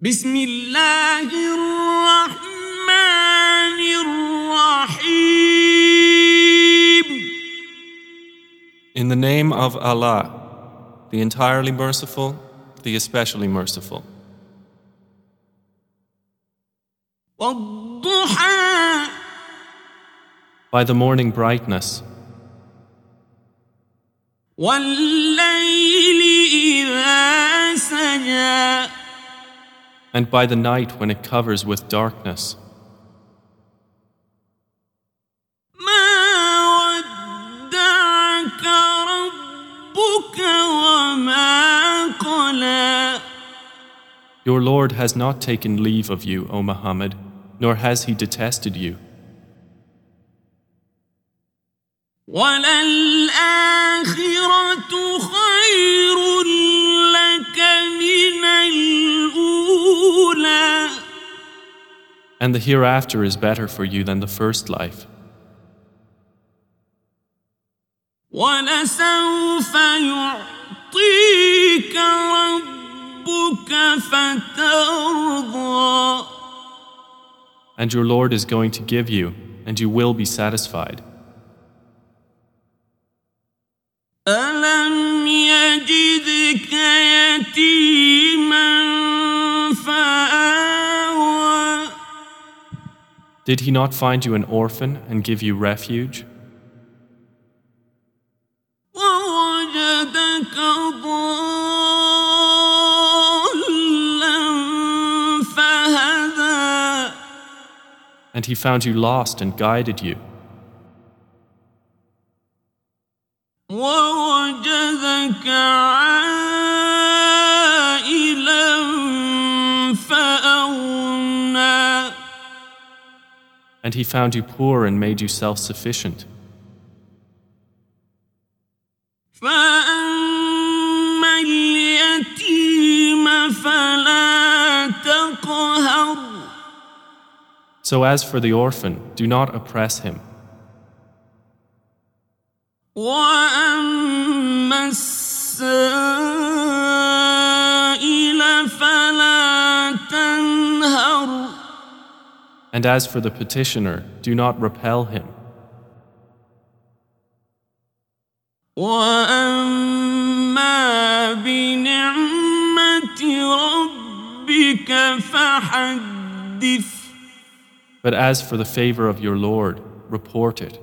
بسم الله الرحمن الرحيم In the name of Allah, the entirely merciful, the especially merciful. والضحى By the morning brightness, and by the night when it covers with darkness. Your Lord has not taken leave of you, O Muhammad, nor has he detested you. And the hereafter is better for you than the first life. ولسوف يعطيك ربك فترضى And your Lord is going to give you, and you will be satisfied. ألم يجدك يتيما Did he not find you an orphan and give you refuge? ووجدك ضالا فهدى And he found you lost and guided you. ووجدك And he found you poor and made you self sufficient. فأما اليتيم فلا تقهر So as for the orphan, do not oppress him. وأما And as for the petitioner, do not repel him. But as for the favor of your Lord, report it.